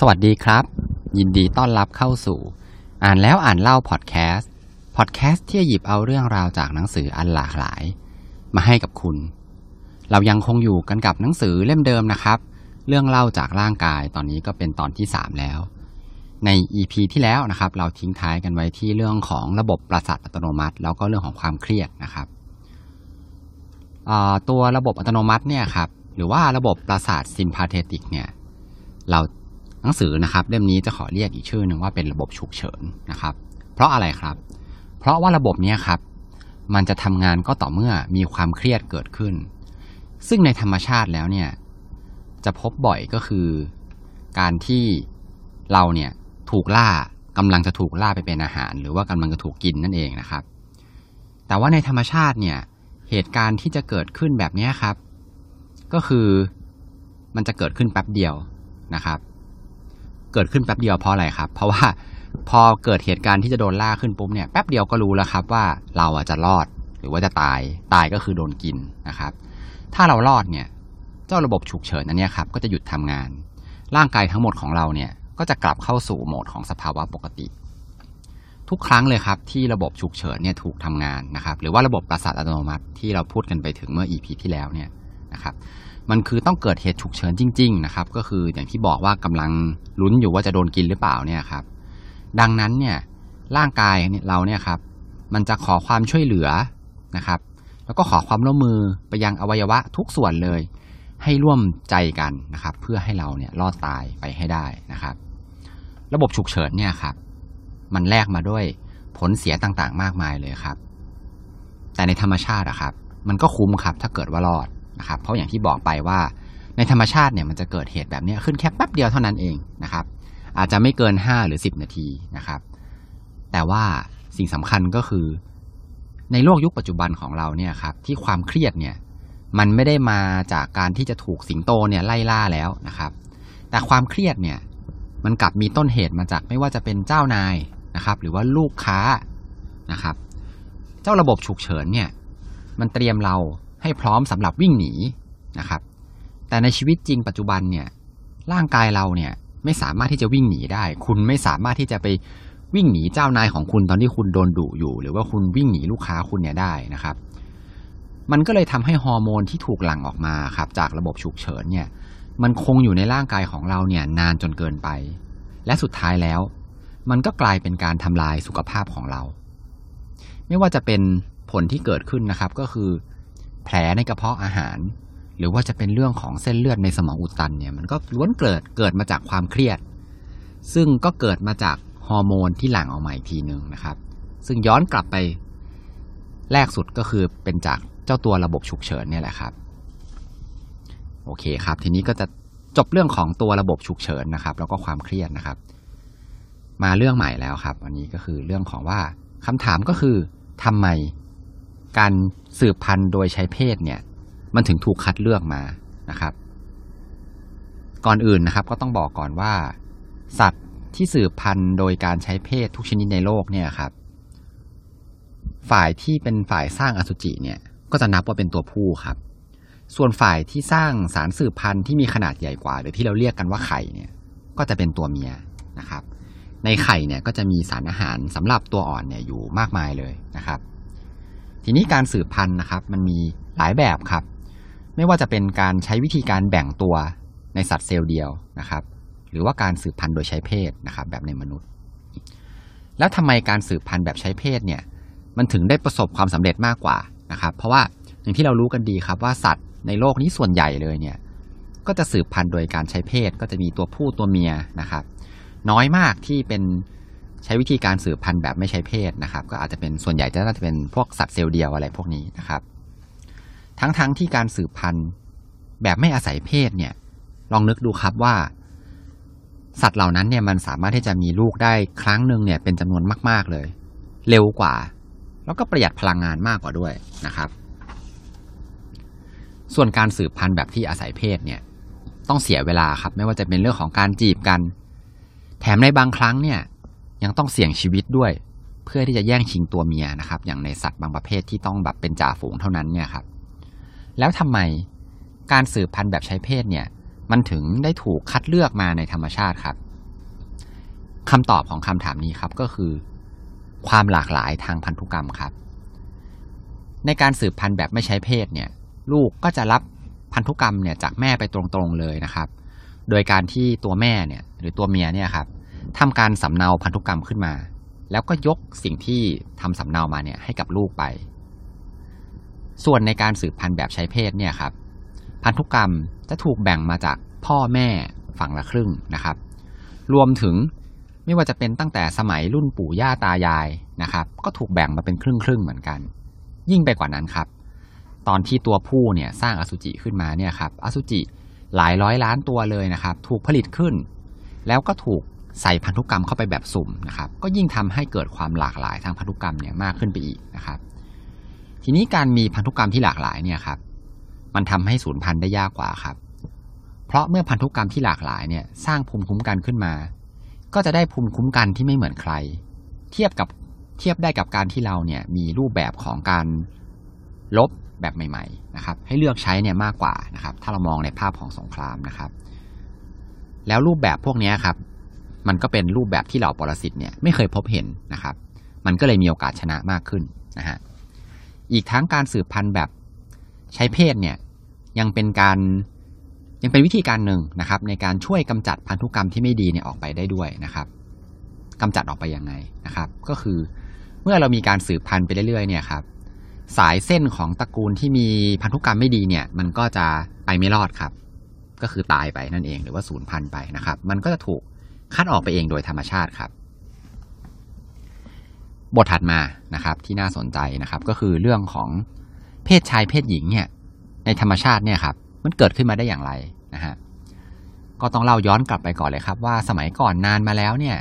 สวัสดีครับ ยินดีต้อนรับเข้าสู่ อ่านแล้วอ่านเล่าพอดแคสต์พอดแคสต์ที่หยิบเอาเรื่องราวจากหนังสืออันหลากหลาย มาให้กับคุณ เรายังคงอยู่กันกับหนังสือเล่มเดิมนะครับ เรื่องเล่าจากร่างกายตอนนี้ก็เป็นตอนที่ 3 แล้ว ใน EP ที่แล้วนะครับ เราทิ้งท้ายกันไว้ที่เรื่องของระบบประสาทอัตโนมัติ แล้วก็เรื่องของความเครียดนะครับตัวระบบอัตโนมัติเนี่ยครับหรือว่าระบบประสาทซิมพาเทติกเนี่ยเรา นังสือนะครับเล่มนี้จะขอเรียกอีกชื่อหนึ่งว่าเป็นระบบฉุกเฉินนะครับ เพราะอะไรครับ เพราะว่าระบบนี้ครับ มันจะทำงานก็ต่อเมื่อมีความเครียดเกิดขึ้น ซึ่งในธรรมชาติแล้วเนี่ยจะพบบ่อยก็คือ การที่เราเนี่ยถูกล่ากำลังจะถูกล่าไปเป็นอาหาร หรือว่ากำลังจะถูกกินนั่นเองนะครับ แต่ว่าในธรรมชาติเนี่ยเหตุการณ์ที่จะเกิดขึ้นแบบนี้ครับ ก็คือมันจะเกิดขึ้นแป๊บเดียวนะครับ เกิดขึ้นแป๊บเดียวเพราะอะไรครับ เพราะว่าพอเกิดเหตุการณ์ที่จะโดนล่าขึ้นปุ๊บเนี่ยแป๊บเดียวก็รู้แล้วครับว่าเราอะจะรอดหรือว่าจะตายตายก็คือโดนกินนะครับ ถ้าเรารอดเนี่ยเจ้าระบบฉุกเฉินอันนี้ครับก็จะหยุดทำงาน ร่างกายทั้งหมดของเราเนี่ยก็จะกลับเข้าสู่โหมดของสภาวะปกติ ทุกครั้งเลยครับที่ระบบฉุกเฉินเนี่ยถูกทำงานนะครับ หรือว่าระบบประสาทอัตโนมัติที่เราพูดกันไปถึงเมื่อ EP ที่แล้วเนี่ยนะครับ มันคือต้องเกิดเหตุฉุกเฉินจริง ๆ นะครับ ก็คืออย่างที่บอกว่ากำลังลุ้นอยู่ว่าจะโดนกินหรือเปล่าเนี่ยครับ ดังนั้นเนี่ยร่างกายเราเนี่ยครับ มันจะขอความช่วยเหลือนะครับ แล้วก็ขอความร่วมมือไปยังอวัยวะทุกส่วนเลย ให้ร่วมใจกันนะครับ เพื่อให้เราเนี่ยรอดตายไปให้ได้นะครับ ระบบฉุกเฉินเนี่ยครับ มันแลกมาด้วยผลเสียต่างๆ มากมายเลยครับ แต่ในธรรมชาติอะครับ มันก็คุ้มครับ ถ้าเกิดว่ารอด นะครับ เพราะอย่างที่บอกไปว่าในธรรมชาติเนี่ยมันจะเกิดเหตุแบบนี้ขึ้นแค่แป๊บเดียวเท่านั้นเองนะครับ อาจจะไม่เกินห้าหรือสิบนาทีนะครับ แต่ว่าสิ่งสำคัญก็คือ ในโลกยุคปัจจุบันของเราเนี่ยครับที่ความเครียดเนี่ยมันไม่ได้มาจากการที่จะถูกสิงโตเนี่ยไล่ล่าแล้วนะครับ แต่ความเครียดเนี่ยมันกลับมีต้นเหตุมาจากไม่ว่าจะเป็นเจ้านายนะครับ หรือว่าลูกค้านะครับ เจ้าระบบฉุกเฉินเนี่ยมันเตรียมเรา ให้พร้อมสำหรับวิ่งหนีนะครับ แต่ในชีวิตจริงปัจจุบันเนี่ยร่างกายเราเนี่ยไม่สามารถที่จะวิ่งหนีได้ คุณไม่สามารถที่จะไปวิ่งหนีเจ้านายของคุณตอนที่คุณโดนดุอยู่ หรือว่าคุณวิ่งหนีลูกค้าคุณเนี่ยได้นะครับ มันก็เลยทำให้ฮอร์โมนที่ถูกหลั่งออกมาครับจากระบบฉุกเฉินเนี่ย มันคงอยู่ในร่างกายของเราเนี่ยนานจนเกินไป และสุดท้ายแล้ว มันก็กลายเป็นการทำลายสุขภาพของเรา ไม่ว่าจะเป็นผลที่เกิดขึ้นนะครับก็คือ แผลในกระเพาะอาหาร หรือว่าจะเป็นเรื่องของเส้นเลือดในสมองอุดตันเนี่ยมันก็ล้วนเกิดเกิดมาจากความเครียด ซึ่งก็เกิดมาจากฮอร์โมนที่หลั่งออกมาอีกทีหนึ่งนะครับ ซึ่งย้อนกลับไปแรกสุดก็คือเป็นจากเจ้าตัวระบบฉุกเฉินเนี่ยแหละครับ โอเคครับ ทีนี้ก็จะจบเรื่องของตัวระบบฉุกเฉินนะครับ แล้วก็ความเครียดนะครับ มาเรื่องใหม่แล้วครับ อันนี้ก็คือเรื่องของว่าคำถามก็คือทำไม การสืบพันธุ์โดยใช้เพศเนี่ย มันถึงถูกคัดเลือกมานะครับ ก่อนอื่นนะครับ ก็ต้องบอกก่อนว่า สัตว์ที่สืบพันธุ์โดยการใช้เพศทุกชนิดในโลกเนี่ยครับ ฝ่ายที่เป็นฝ่ายสร้างอสุจิเนี่ย ก็จะนับว่าเป็นตัวผู้ครับ ส่วนฝ่ายที่สร้างสารสืบพันธุ์ที่มีขนาดใหญ่กว่า หรือที่เราเรียกกันว่าไข่เนี่ย ก็จะเป็นตัวเมียนะครับ ในไข่เนี่ยก็จะมีสารอาหารสำหรับตัวอ่อนเนี่ยอยู่มากมายเลยนะครับ ทีนี้การสืบพันธุ์นะครับ มันมีหลายแบบครับ ไม่ว่าจะเป็นการใช้วิธีการแบ่งตัวในสัตว์เซลล์เดียวนะครับ หรือว่าการสืบพันธุ์โดยใช้เพศนะครับ แบบในมนุษย์ แล้วทำไมการสืบพันธุ์แบบใช้เพศเนี่ย มันถึงได้ประสบความสำเร็จมากกว่านะครับ เพราะว่าอย่างที่เรารู้กันดีครับว่าสัตว์ในโลกนี้ส่วนใหญ่เลยเนี่ย ก็จะสืบพันธุ์โดยการใช้เพศ ก็จะมีตัวผู้ตัวเมียนะครับ น้อยมากที่เป็น ใช้วิธีการสืบพันธุ์แบบไม่ใช้เพศนะครับ ก็อาจจะเป็นส่วนใหญ่จะน่าจะเป็นพวกสัตว์เซลล์เดียวอะไรพวกนี้นะครับ ทั้งๆทที่การสืบพันธุ์แบบไม่อาศัยเพศเนี่ย ลองนึกดูครับว่า สัตว์เหล่านั้นเนี่ยมันสามารถที่จะมีลูกได้ครั้งหนึ่งเนี่ยเป็นจำนวนมาก ๆเลย เร็วกว่า แล้วก็ประหยัดพลังงานมากกว่าด้วยนะครับ ส่วนการสืบพันธุ์แบบที่อาศัยเพศเนี่ย ต้องเสียเวลาครับ ไม่ว่าจะเป็นเรื่องของการจีบกัน แถมในบางครั้งเนี่ย ยังต้องเสี่ยงชีวิตด้วย เพื่อที่จะแย่งชิงตัวเมียนะครับ อย่างในสัตว์บางประเภทที่ต้องแบบเป็นจ่าฝูงเท่านั้นเนี่ยครับ แล้วทำไมการสืบพันธุ์แบบใช้เพศเนี่ย มันถึงได้ถูกคัดเลือกมาในธรรมชาติครับคำตอบของคำถามนี้ครับก็คือ ความหลากหลายทางพันธุกรรมครับ ในการสืบพันธุ์แบบไม่ใช้เพศเนี่ย ลูกก็จะรับพันธุกรรมเนี่ยจากแม่ไปตรงๆเลยนะครับ โดยการที่ตัวแม่เนี่ย หรือตัวเมียเนี่ยครับ ทำการสำเนาพันธุกรรมขึ้นมา แล้วก็ยกสิ่งที่ทำสำเนามาเนี่ยให้กับลูกไป ส่วนในการสืบพันธุ์แบบใช้เพศเนี่ยครับ พันธุกรรมจะถูกแบ่งมาจากพ่อแม่ฝั่งละครึ่งนะครับ รวมถึงไม่ว่าจะเป็นตั้งแต่สมัยรุ่นปู่ย่าตายายนะครับ ก็ถูกแบ่งมาเป็นครึ่งครึ่งเหมือนกัน ยิ่งไปกว่านั้นครับ ตอนที่ตัวผู้เนี่ยสร้างอสุจิขึ้นมาเนี่ยครับอสุจิหลายร้อยล้านตัวเลยนะครับ ถูกผลิตขึ้น แล้วก็ถูก ใส่พันธุกรรมเข้าไปแบบสุ่มนะครับ ก็ยิ่งทำให้เกิดความหลากหลายทางพันธุกรรมเนี่ยมากขึ้นไปอีกนะครับ ทีนี้การมีพันธุกรรมที่หลากหลายเนี่ยครับ มันทำให้สูญพันธุ์ได้ยากกว่าครับ เพราะเมื่อพันธุกรรมที่หลากหลายเนี่ยสร้างภูมิคุ้มกันขึ้นมา ก็จะได้ภูมิคุ้มกันที่ไม่เหมือนใคร เทียบกับเทียบได้กับการที่เราเนี่ยมีรูปแบบของการลบแบบใหม่ๆนะครับ ให้เลือกใช้เนี่ยมากกว่านะครับ ถ้าเรามองในภาพของสงครามนะครับ แล้วรูปแบบพวกนี้ครับ มันก็เป็นรูปแบบที่เหล่าปรสิตเนี่ยไม่เคยพบเห็นนะครับ มันก็เลยมีโอกาสชนะมากขึ้นนะฮะอีกทั้งการสืบพันธุ์แบบใช้เพศเนี่ยยังเป็นการยังเป็นวิธีการหนึ่งนะครับ ในการช่วยกำจัดพันธุกรรมที่ไม่ดีเนี่ยออกไปได้ด้วยนะครับกำจัดออกไปยังไงนะครับ ก็คือเมื่อเรามีการสืบพันธุ์ไปเรื่อยๆเนี่ยครับสายเส้นของตระกูลที่มีพันธุกรรมไม่ดีเนี่ย มันก็จะไปไม่รอดครับ ก็คือตายไปนั่นเองหรือว่าสูญพันธุ์ไปนะครับ มันก็จะถูก คัดออกไปเองโดยธรรมชาติครับ บทถัดมานะครับที่น่าสนใจนะครับ ก็คือเรื่องของเพศชายเพศหญิงเนี่ยในธรรมชาติเนี่ยครับมันเกิดขึ้นมาได้อย่างไรนะฮะก็ต้องเล่าย้อนกลับไปก่อนเลยครับว่าสมัยก่อนนานมาแล้วเนี่ย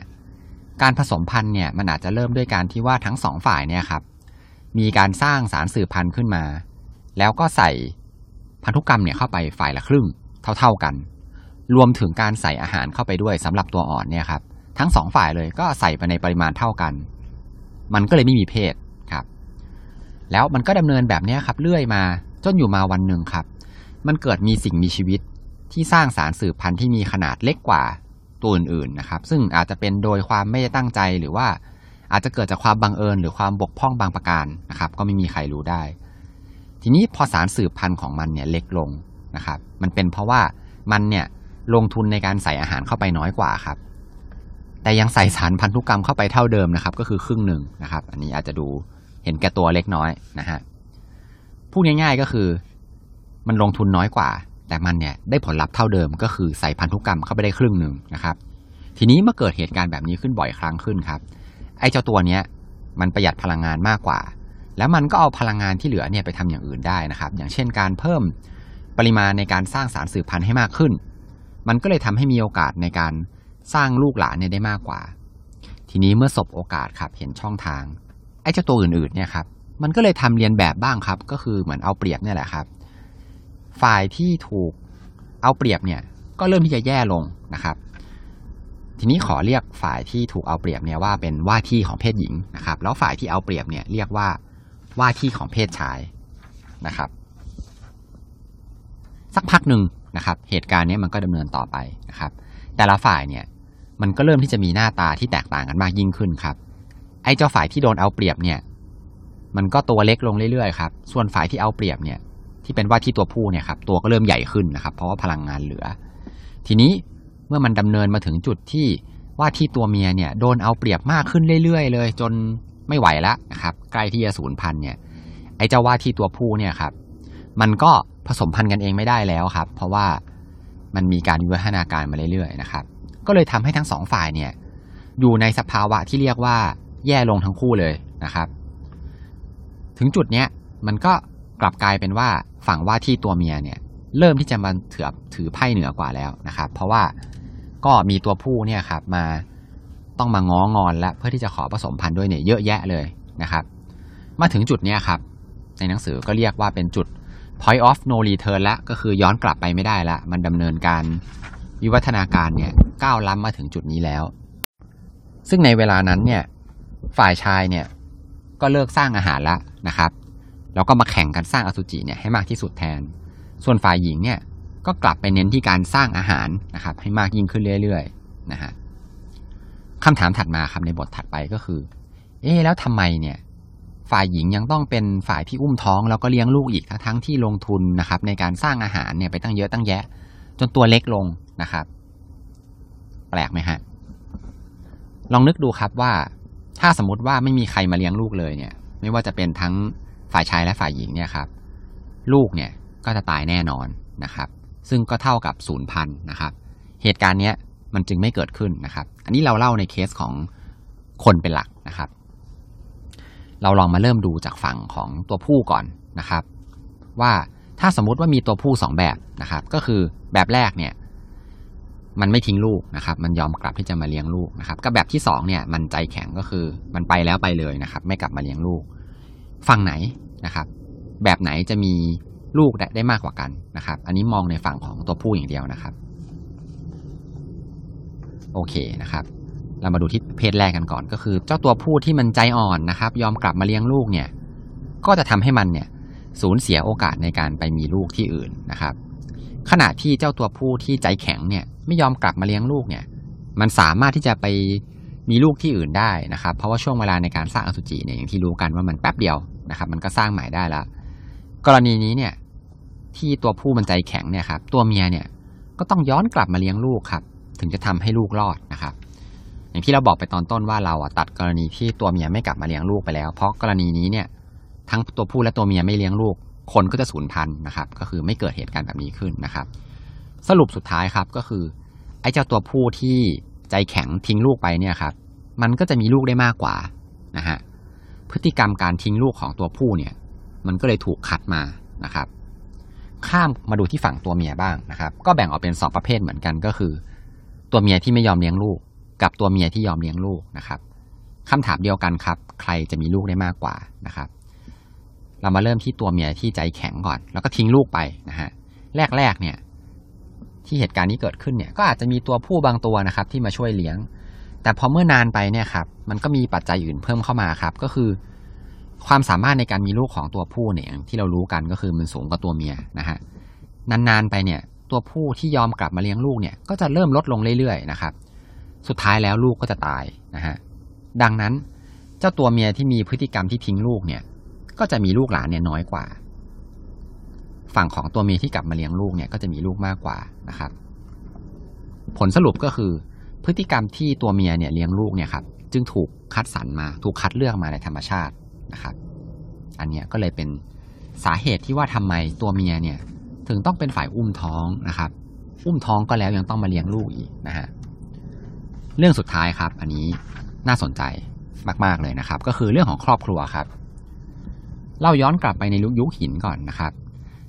การผสมพันธุ์เนี่ยมันอาจจะเริ่มด้วยการที่ว่าทั้งสองฝ่ายเนี่ยครับมีการสร้างสารสืบพันธุ์ขึ้นมา แล้วก็ใส่พันธุกรรมเนี่ยเข้าไปฝ่ายละครึ่งเท่า ๆกัน รวมถึงการใส่อาหารเข้าไปด้วยสำหรับตัวอ่อนเนี่ยครับ ทั้งสองฝ่ายเลยก็ใส่ไปในปริมาณเท่ากัน มันก็เลยไม่มีเพศครับ แล้วมันก็ดำเนินแบบนี้ครับเรื่อยมาจนอยู่มาวันหนึ่งครับ มันเกิดมีสิ่งมีชีวิตที่สร้างสารสืบพันธุ์ที่มีขนาดเล็กกว่าตัวอื่นๆนะครับ ซึ่งอาจจะเป็นโดยความไม่ได้ตั้งใจหรือว่าอาจจะเกิดจากความบังเอิญหรือความบกพร่องบางประการนะครับ ก็ไม่มีใครรู้ได้ ทีนี้พอสารสืบพันธุ์ของมันเนี่ยเล็กลงนะครับ มันเป็นเพราะว่ามันเนี่ย ลงทุนในการใส่อาหารเข้าไปน้อยกว่าครับ แต่ยังใส่สารพันธุกรรมเข้าไปเท่าเดิมนะครับ ก็คือครึ่งหนึ่งนะครับ อันนี้อาจจะดูเห็นแก่ตัวเล็กน้อยนะฮะพูดง่ายๆก็คือ มันลงทุนน้อยกว่า แต่มันเนี่ยได้ผลลัพธ์เท่าเดิม ก็คือใส่พันธุกรรมเข้าไปได้ครึ่งหนึ่งนะครับ ทีนี้เมื่อเกิดเหตุการณ์แบบนี้ขึ้นบ่อยครั้งขึ้นครับ ไอ้เจ้าตัวเนี้ยมันประหยัดพลังงานมากกว่า แล้วมันก็เอาพลังงานที่เหลือเนี่ยไปทำอย่างอื่นได้นะครับ อย่างเช่นการเพิ่มปริมาณในการสร้างสารสืบพันธุ์ให้มากขึ้น มันก็เลยทำให้มีโอกาสในการสร้างลูกหลานเนี่ยได้มากกว่า ทีนี้เมื่อสบโอกาสครับเห็นช่องทาง ไอ้เจ้าตัวอื่นๆเนี่ยครับมันก็เลยทำเรียนแบบบ้างครับ ก็คือเหมือนเอาเปรียบเนี่ยแหละครับ ฝ่ายที่ถูกเอาเปรียบเนี่ยก็เริ่มที่จะแย่ลงนะครับ ทีนี้ขอเรียกฝ่ายที่ถูกเอาเปรียบเนี่ยว่าเป็นว่าที่ของเพศหญิงนะครับ แล้วฝ่ายที่เอาเปรียบเนี่ยเรียกว่าว่าที่ของเพศชายนะครับ สักพักหนึ่ง นะครับ เหตุการณ์นี้มันก็ดำเนินต่อไปนะครับ แต่ละฝ่ายเนี่ยมันก็เริ่มที่จะมีหน้าตาที่แตกต่างกันมากยิ่งขึ้นครับ ไอ้เจ้าฝ่ายที่โดนเอาเปรียบเนี่ย มันก็ตัวเล็กลงเรื่อยๆครับ ส่วนฝ่ายที่เอาเปรียบเนี่ย ที่เป็นว่าที่ตัวผู้เนี่ยครับ ตัวก็เริ่มใหญ่ขึ้นนะครับ เพราะว่าพลังงานเหลือ ทีนี้เมื่อมันดำเนินมาถึงจุดที่ว่าที่ตัวเมียเนี่ยโดนเอาเปรียบมากขึ้นเรื่อยๆ เลย จนไม่ไหวแล้วนะครับ ใกล้ที่จะสูญพันธุ์เนี่ย ไอ้เจ้าว่าที่ตัวผู้เนี่ยครับ มันก็ผสมพันธุ์กันเองไม่ได้แล้วครับ เพราะว่ามันมีการวิวัฒนาการมาเรื่อยๆนะครับ ก็เลยทำให้ทั้งสองฝ่ายเนี่ยอยู่ในสภาวะที่เรียกว่าแย่ลงทั้งคู่เลยนะครับ ถึงจุดเนี้ยมันก็กลับกลายเป็นว่าฝั่งว่าที่ตัวเมียเนี่ยเริ่มที่จะมาถือถือไพ่เหนือกว่าแล้วนะครับ เพราะว่าก็มีตัวผู้เนี่ยครับมาต้องมาง้องอนและเพื่อที่จะขอผสมพันธุ์ด้วยเนี่ยเยอะแยะเลยนะครับ มาถึงจุดเนี้ยครับ ในหนังสือก็เรียกว่าเป็นจุด point of no return ละก็คือย้อนกลับไปไม่ได้ละ มันดำเนินการวิวัฒนาการเนี่ยก้าวล้ำมาถึงจุดนี้แล้ว ซึ่งในเวลานั้นเนี่ยฝ่ายชายเนี่ยก็เลิกสร้างอาหารละนะครับ แล้วก็มาแข่งกันสร้างอสุจิเนี่ยให้มากที่สุดแทน ส่วนฝ่ายหญิงเนี่ยก็กลับไปเน้นที่การสร้างอาหารนะครับให้มากยิ่งขึ้นเรื่อยๆนะฮะคำถามถัดมาครับในบทถัดไปก็คือ เอ๊แล้วทำไมเนี่ย ฝ่ายหญิงยังต้องเป็นฝ่ายที่อุ้มท้องแล้วก็เลี้ยงลูกอีกทั้งที่ลงทุนนะครับ ในการสร้างอาหารเนี่ยไปตั้งเยอะตั้งแยะ จนตัวเล็กลงนะครับ แปลกไหมฮะลองนึกดูครับว่า ถ้าสมมติว่าไม่มีใครมาเลี้ยงลูกเลยเนี่ย ไม่ว่าจะเป็นทั้งฝ่ายชายและฝ่ายหญิงเนี่ยครับ ลูกเนี่ยก็จะตายแน่นอนนะครับ ซึ่งก็เท่ากับศูนย์พันนะครับ เหตุการณ์เนี้ยมันจึงไม่เกิดขึ้นนะครับ อันนี้เราเล่าในเคสของคนเป็นหลักนะครับ เราลองมาเริ่มดูจากฝั่งของตัวผู้ก่อนนะครับ ว่าถ้าสมมุติว่ามีตัวผู้สองแบบนะครับ ก็คือแบบแรกเนี่ย มันไม่ทิ้งลูกนะครับ มันยอมกลับที่จะมาเลี้ยงลูกนะครับกับแบบที่สองเนี่ย มันใจแข็งก็คือมันไปแล้วไปเลยนะครับ ไม่กลับมาเลี้ยงลูก ฝั่งไหนนะครับ แบบไหนจะมีลูกได้ได้มากกว่ากันนะครับ อันนี้มองในฝั่งของตัวผู้อย่างเดียวนะครับ โอเคนะครับ เรามาดูที่เพศแรกกันก่อน ก็คือ เจ้าตัวผู้ที่มันใจอ่อนนะครับ ยอมกลับมาเลี้ยงลูกเนี่ย ก็จะทำให้มันเนี่ยสูญเสียโอกาสในการไปมีลูกที่อื่นนะครับ ขณะที่เจ้าตัวผู้ที่ใจแข็งเนี่ยไม่ยอมกลับมาเลี้ยงลูกเนี่ย มันสามารถที่จะไปมีลูกที่อื่นได้นะครับ เพราะว่าช่วงเวลาในการสร้างอสุจิเนี่ยอย่างที่รู้กันว่ามันแป๊บเดียวนะครับ มันก็สร้างใหม่ได้แล้ว กรณีนี้เนี่ย ที่ตัวผู้มันใจแข็งเนี่ยครับ ตัวเมียเนี่ยก็ต้องย้อนกลับมาเลี้ยงลูกครับ ถึงจะทำให้ลูกรอดนะครับ อย่างที่เราบอกไปตอนต้นว่าเราตัดกรณีที่ตัวเมียไม่กลับมาเลี้ยงลูกไปแล้ว เพราะกรณีนี้เนี่ยทั้งตัวผู้และตัวเมียไม่เลี้ยงลูก คนก็จะสูญพันธุ์นะครับ ก็คือไม่เกิดเหตุการณ์แบบนี้ขึ้นนะครับ สรุปสุดท้ายครับก็คือ ไอ้เจ้าตัวผู้ที่ใจแข็งทิ้งลูกไปเนี่ยครับ มันก็จะมีลูกได้มากกว่านะฮะพฤติกรรมการทิ้งลูกของตัวผู้เนี่ย มันก็เลยถูกคัดมานะครับ ข้ามมาดูที่ฝั่งตัวเมียบ้างนะครับ ก็แบ่งออกเป็นสองประเภทเหมือนกันก็คือ ตัวเมียที่ไม่ยอมเลี้ยงลูก กับตัวเมียที่ยอมเลี้ยงลูกนะครับคำถามเดียวกันครับ ใครจะมีลูกได้มากกว่านะครับ เรามาเริ่มที่ตัวเมียที่ใจแข็งก่อน แล้วก็ทิ้งลูกไปนะฮะแรกๆเนี่ย ที่เหตุการณ์นี้เกิดขึ้นเนี่ย ก็อาจจะมีตัวผู้บางตัวนะครับ ที่มาช่วยเลี้ยง แต่พอเมื่อนานไปเนี่ยครับ มันก็มีปัจจัยอื่นเพิ่มเข้ามาครับ ก็คือความสามารถในการมีลูกของตัวผู้เนี่ยที่เรารู้กันก็คือมันสูงกว่าตัวเมียนะฮะนานๆไปเนี่ย ตัวผู้ที่ยอมกลับมาเลี้ยงลูกเนี่ย ก็จะเริ่มลดลงเรื่อยๆนะครับ สุดท้ายแล้วลูกก็จะตายนะฮะดังนั้นเจ้าตัวเมียที่มีพฤติกรรมที่ทิ้งลูกเนี่ย ก็จะมีลูกหลานเนี่ยน้อยกว่า ฝั่งของตัวเมียที่กลับมาเลี้ยงลูกเนี่ยก็จะมีลูกมากกว่านะครับ ผลสรุปก็คือ พฤติกรรมที่ตัวเมียเนี่ยเลี้ยงลูกเนี่ยครับจึงถูกคัดสรรมาถูกคัดเลือกมาในธรรมชาตินะครับ อันเนี้ยก็เลยเป็นสาเหตุที่ว่าทำไมตัวเมียเนี่ย ถึงต้องเป็นฝ่ายอุ้มท้องนะครับ อุ้มท้องก็แล้วยังต้องมาเลี้ยงลูกอีกนะฮะ เรื่องสุดท้ายครับ อันนี้น่าสนใจมาก ๆเลยนะครับ ก็คือเรื่องของครอบครัวครับเล่าย้อนกลับไปในยุคยุคหินก่อนนะครับ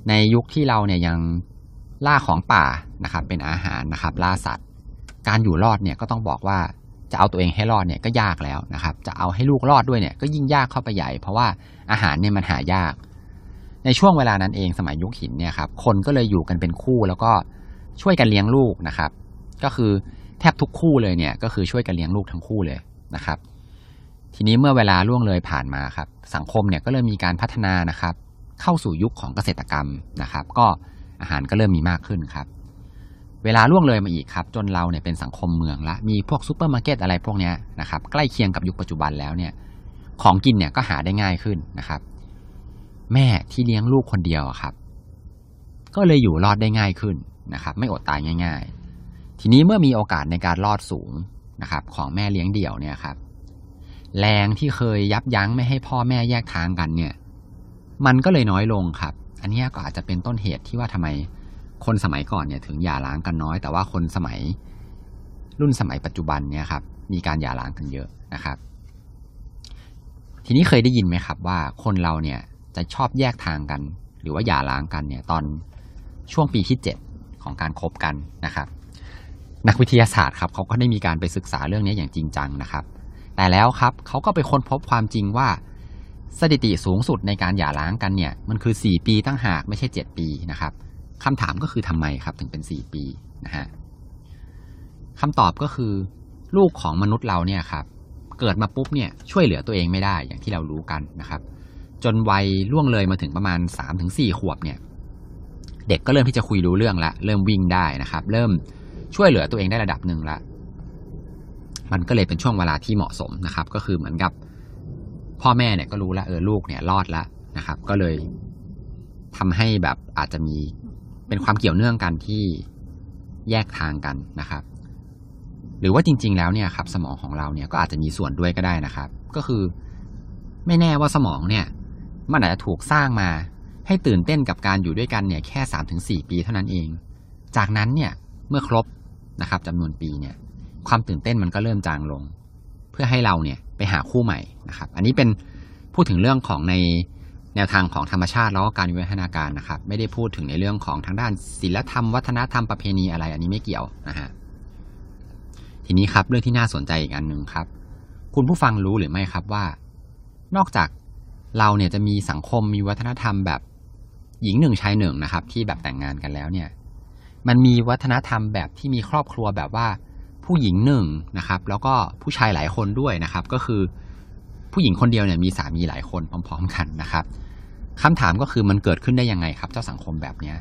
ในยุคที่เราเนี่ยยังล่าของป่านะครับ เป็นอาหารนะครับ ล่าสัตว์ การอยู่รอดเนี่ยก็ต้องบอกว่าจะเอาตัวเองให้รอดเนี่ยก็ยากแล้วนะครับ จะเอาให้ลูกรอดด้วยเนี่ยก็ยิ่งยากเข้าไปใหญ่ เพราะว่าอาหารเนี่ยมันหายาก ในช่วงเวลานั้นเองสมัยยุคหินเนี่ยครับคนก็เลยอยู่กันเป็นคู่แล้วก็ช่วยกันเลี้ยงลูกนะครับ ก็คือ แทบทุกคู่เลยเนี่ยก็คือช่วยกันเลี้ยงลูกทั้งคู่เลยนะครับ ทีนี้เมื่อเวลาล่วงเลยผ่านมาครับสังคมเนี่ยก็เริ่มมีการพัฒนานะครับ เข้าสู่ยุคของเกษตรกรรมนะครับ ก็อาหารก็เริ่มมีมากขึ้นครับ เวลาล่วงเลยมาอีกครับ จนเราเนี่ยเป็นสังคมเมืองละมีพวกซูเปอร์มาร์เก็ตอะไรพวกเนี้ยนะครับ ใกล้เคียงกับยุคปัจจุบันแล้วเนี่ย ของกินเนี่ยก็หาได้ง่ายขึ้นนะครับ แม่ที่เลี้ยงลูกคนเดียวครับ ก็เลยอยู่รอดได้ง่ายขึ้นนะครับ ไม่อดตายง่าย ๆ ทีนี้เมื่อมีโอกาสในการรอดสูงนะครับ ของแม่เลี้ยงเดี่ยวเนี่ยครับ แรงที่เคยยับยั้งไม่ให้พ่อแม่แยกทางกันเนี่ย มันก็เลยน้อยลงครับ อันนี้ก็อาจจะเป็นต้นเหตุที่ว่าทำไมคนสมัยก่อนเนี่ยถึงหย่าร้างกันน้อย แต่ว่าคนสมัยรุ่นสมัยปัจจุบันเนี่ยครับ มีการหย่าร้างกันเยอะนะครับ ทีนี้เคยได้ยินไหมครับว่าคนเราเนี่ยจะชอบแยกทางกัน หรือว่าหย่าร้างกันเนี่ย ตอนช่วงปีที่เจ็ดของการคบกันนะครับ นักวิทยาศาสตร์ครับเขาก็ได้มีการไปศึกษาเรื่องนี้อย่างจริงจังนะครับ แต่แล้วครับเขาก็ไปค้นพบความจริงว่า สถิติสูงสุดในการหย่าร้างกันเนี่ย มันคือ 4 ปีตั้งหากไม่ใช่ 7 ปีนะครับคำถามก็คือทำไมครับถึงเป็น 4 ปีนะฮะคำตอบก็คือ ลูกของมนุษย์เราเนี่ยครับเกิดมาปุ๊บเนี่ยช่วยเหลือตัวเองไม่ได้อย่างที่เรารู้กันนะครับ จนวัยล่วงเลยมาถึงประมาณ 3-4ถึงขวบเนี่ย เด็กก็เริ่มที่จะคุยรู้เรื่องละเริ่มวิ่งได้นะครับ เริ่ม ช่วยเหลือตัวเองได้ระดับหนึ่งละ มันก็เลยเป็นช่วงเวลาที่เหมาะสมนะครับ ก็คือเหมือนกับ พ่อแม่เนี่ยก็รู้ล้วเออลูกเนี่ยรอดล้วนะครับ ก็เลยทำให้แบบอาจจะมีเป็นความเกี่ยวเนื่องกันที่แยกทางกันนะครับ หรือว่าจริง ๆ แล้วเนี่ยครับ สมองของเราเนี่ยก็อาจจะมีส่วนด้วยก็ได้นะครับ ก็คือไม่แน่ว่าสมองเนี่ย มันอาจจะถูกสร้างมาให้ตื่นเต้นกับการอยู่ด้วยกันเนี่ยแค่สามถึงสี่ปีเท่านั้นเอง จากนั้นเนี่ย เมื่อครบ นะครับจำนวนปีเนี่ยความตื่นเต้นมันก็เริ่มจางลง เพื่อให้เราเนี่ยไปหาคู่ใหม่นะครับ อันนี้เป็นพูดถึงเรื่องของในแนวทางของธรรมชาติแล้วก็การวิวัฒนาการนะครับ ไม่ได้พูดถึงในเรื่องของทางด้านศิลธรรม วัฒนธรรมประเพณีอะไร อันนี้ไม่เกี่ยวนะฮะทีนี้ครับเรื่องที่น่าสนใจอีกอันหนึ่งครับ คุณผู้ฟังรู้หรือไม่ครับว่า นอกจากเราเนี่ยจะมีสังคมมีวัฒนธรรมแบบหญิงหนึ่งชายหนึ่งนะครับ ที่แบบแต่งงานกันแล้วเนี่ย มันมีวัฒนธรรมแบบที่มีครอบครัวแบบว่าผู้หญิงหนึ่งนะครับ แล้วก็ผู้ชายหลายคนด้วยนะครับ ก็คือผู้หญิงคนเดียวเนี่ยมีสามีหลายคนพร้อม ๆ กันนะครับคำถามก็คือมันเกิดขึ้นได้ยังไงครับ เจ้าสังคมแบบเนี้ย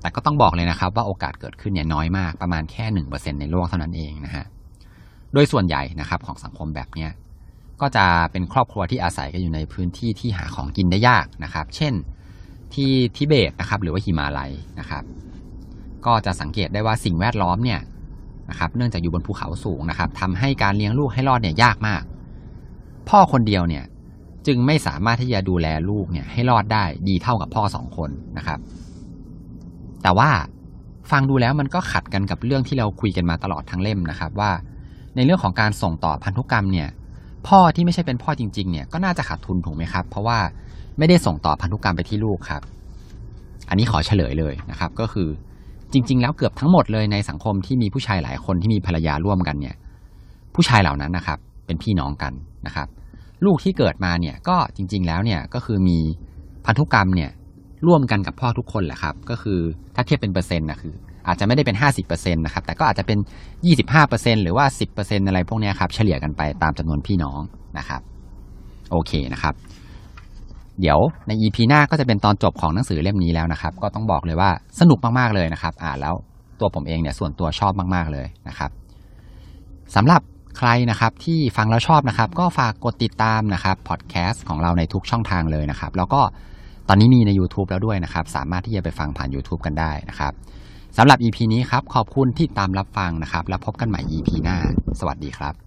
แต่ก็ต้องบอกเลยนะครับ ว่าโอกาสเกิดขึ้นเนี่ยน้อยมากประมาณแค่หนึ่งเปอร์เซ็นในโลกเท่านั้นเองนะฮะโดยส่วนใหญ่นะครับของสังคมแบบเนี้ยก็จะเป็นครอบครัวที่อาศัยกันอยู่ในพื้นที่ที่หาของกินได้ยากนะครับ เช่นที่ทิเบตนะครับ หรือว่าหิมาลัยนะครับ ก็จะสังเกตได้ว่าสิ่งแวดล้อมเนี่ยนะครับเนื่องจากอยู่บนภูเขาสูงนะครับทำให้การเลี้ยงลูกให้รอดเนี่ยยากมาก พ่อคนเดียวเนี่ยจึงไม่สามารถที่จะดูแลลูกเนี่ยให้รอดได้ดีเท่ากับพ่อสองคนนะครับ แต่ว่าฟังดูแล้วมันก็ขัดกันกับเรื่องที่เราคุยกันมาตลอดทั้งเล่มนะครับ ว่า ในเรื่องของการส่งต่อพันธุกรรมเนี่ย พ่อที่ไม่ใช่เป็นพ่อจริง ๆ เนี่ยก็น่าจะขาดทุนถูกไหมครับ เพราะว่าไม่ได้ส่งต่อพันธุกรรมไปที่ลูกครับ อันนี้ขอเฉลยเลยนะครับ ก็คือ จริง ๆ แล้วเกือบทั้งหมดเลยในสังคมที่มีผู้ชายหลายคนที่มีภรรยาร่วมกันเนี่ย ผู้ชายเหล่านั้นนะครับ เป็นพี่น้องกันนะครับ ลูกที่เกิดมาเนี่ยก็จริง ๆ แล้วเนี่ยก็คือมีพันธุกรรมเนี่ยร่วมกันกับพ่อทุกคนแหละครับ ก็คือถ้าเทียบเป็นเปอร์เซ็นต์นะคือ อาจจะไม่ได้เป็นห้าสิบเปอร์เซ็นต์นะครับ แต่ก็อาจจะเป็นยี่สิบห้าเปอร์เซ็นหรือว่าสิบเปอร์เซ็นอะไรพวกนี้ครับ เฉลี่ยกันไปตามจำนวนพี่น้องนะครับ โอเคนะครับ เดี๋ยวใน EP หน้าก็จะเป็นตอนจบของหนังสือเล่มนี้แล้วนะครับ ก็ต้องบอกเลยว่าสนุกมากๆเลยนะครับ อ่านแล้วตัวผมเองเนี่ยส่วนตัวชอบมากๆเลยนะครับสำหรับใครนะครับที่ฟังแล้วชอบนะครับ ก็ฝากกดติดตามนะครับพอดแคสต์ของเราในทุกช่องทางเลยนะครับ แล้วก็ตอนนี้มีใน YouTube แล้วด้วยนะครับ สามารถที่จะไปฟังผ่าน YouTube กันได้นะครับสำหรับ EP นี้ครับ ขอบคุณที่ตามรับฟังนะครับ แล้วพบกันใหม่ EP หน้า สวัสดีครับ